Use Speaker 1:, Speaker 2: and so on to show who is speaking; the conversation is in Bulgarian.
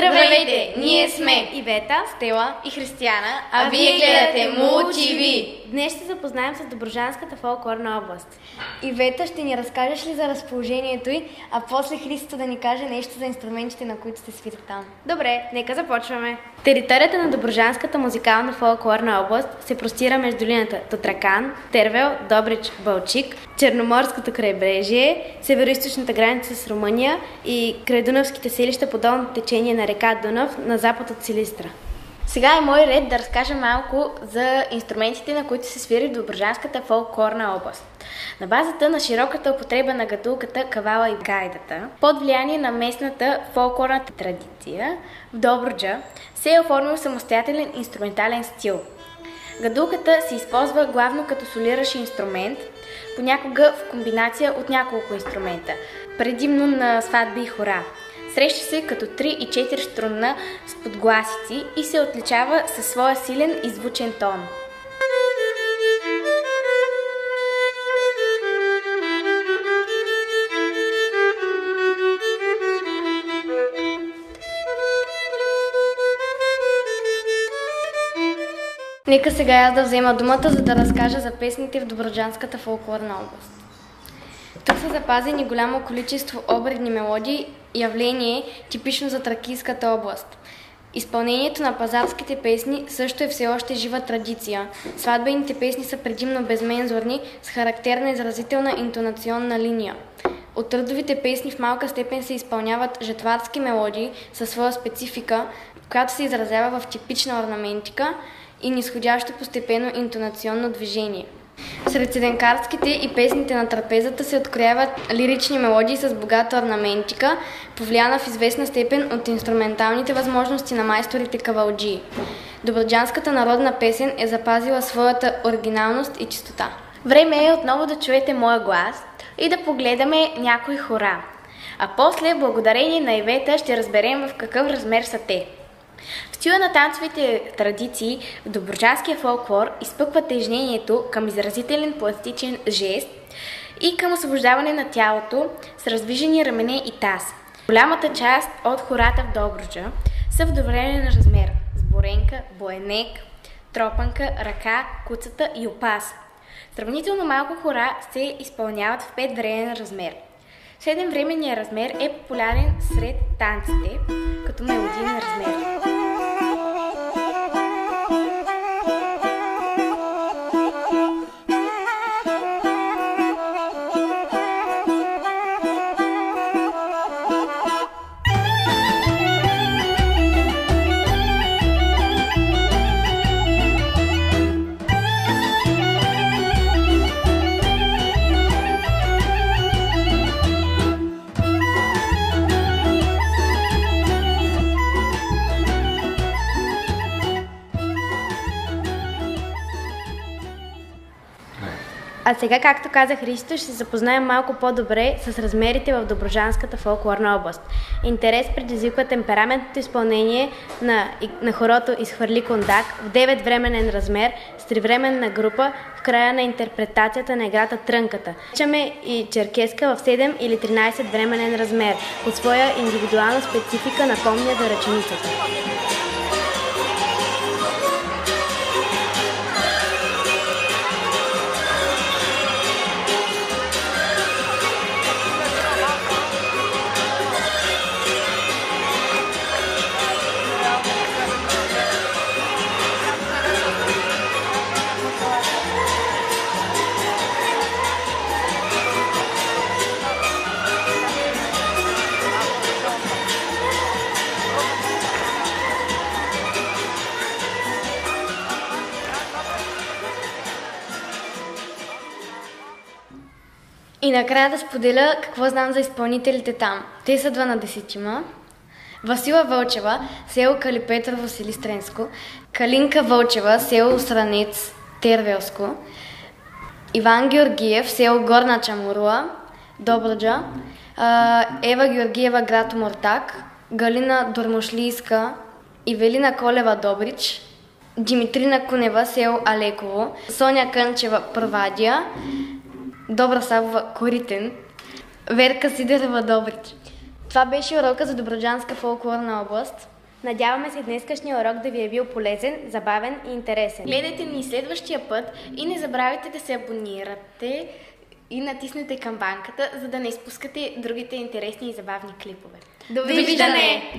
Speaker 1: Здравейте! Ние сме
Speaker 2: Ивета,
Speaker 1: Стела и Християна,
Speaker 2: а вие гледате
Speaker 1: МУТИВИ.
Speaker 2: Днес ще запознаем с Доброжанската фолклорна област.
Speaker 3: Ивета, ще ни разкажеш ли за разположението й, а после Христо да ни каже нещо за инструментите, на които се свири там.
Speaker 2: Добре, нека започваме. Територията на Доброжанската музикална фолклорна област се простира между долината Тотракан, Тервел, Добрич, Балчик, Черноморското крайбрежие, североизточната граница с Румъния и крайдунавските селища по долното течение на река Дунав на запад от Силистра.
Speaker 1: Сега е мой ред да разкажа малко за инструментите, на които се свири в Доброжанската фолклорна област. На базата на широката употреба на гадулката, кавала и гайдата, под влияние на местната фолклорна традиция, в Добруджа се е оформил самостоятелен инструментален стил. Гадулката се използва главно като солиращ инструмент, понякога в комбинация от няколко инструмента, предимно на сватби и хора. Среща се като 3 и 4 струнна с подгласици и се отличава със своя силен и звучен тон.
Speaker 3: Нека сега аз да взема думата, за да разкажа за песните в Доброджанската фолклорна област. Тук са запазени голямо количество обредни мелодии, явление типично за Тракийската област. Изпълнението на пазарските песни също е все още жива традиция. Сватбените песни са предимно безмензорни, с характерна изразителна интонационна линия. От трудовите песни в малка степен се изпълняват жетварски мелодии със своя специфика, която се изразява в типична орнаментика и нисходящо постепенно интонационно движение. Сред седенкарските и песните на трапезата се открояват лирични мелодии с богата орнаментика, повлияна в известна степен от инструменталните възможности на майсторите кавалджии. Доброджанската народна песен е запазила своята оригиналност и чистота.
Speaker 1: Време е отново да чуете моя глас и да погледаме някои хора. А после, благодарение на Ивета, ще разберем в какъв размер са те. В стила на танцовите традиции в фолклор изпъква тежнението към изразителен пластичен жест и към освобождаване на тялото с раздвижени рамене и таз. Голямата част от хората в Добруджа са в довременен размер – сборенка, боенек, тропанка, ръка, куцата и опас. Сравнително малко хора се изпълняват в 5 временен размер. Седемвременният размер е популярен сред танците като мелодиен размер.
Speaker 2: А сега, както каза Христо, ще се запознаем малко по-добре с размерите в Доброжанската фолклорна област. Интерес предизвиква темпераментното изпълнение на, на хорото Изхвърли кондак в 9 временен размер с тривременна група в края на интерпретацията на играта Трънката. Чаме и черкеска в 7 или 13 временен размер, по своя индивидуална специфика напомня за ръченицата. И накрая да споделя какво знам за изпълнителите там. Те са 12-ма. Васила Вълчева, село Калипетрово, Силистренско. Калинка Вълчева, село Сранец, Тервелско. Иван Георгиев, село Горна Чамуруа, Добруджа. Ева Георгиева, град Мортак. Галина Дормошлийска, Ивелина Колева, Добрич. Димитрина Кунева, село Алеково. Соня Кънчева, Първадия. Добра Савова, Коритен, Верка Сидерова, Добрич.
Speaker 3: Това беше урока за Доброджанска фолклорна област.
Speaker 2: Надяваме се днескашния урок да ви е бил полезен, забавен и интересен.
Speaker 1: Гледайте ни следващия път и не забравяйте да се абонирате и натиснете камбанката, за да не изпускате другите интересни и забавни клипове.
Speaker 2: Довиждане!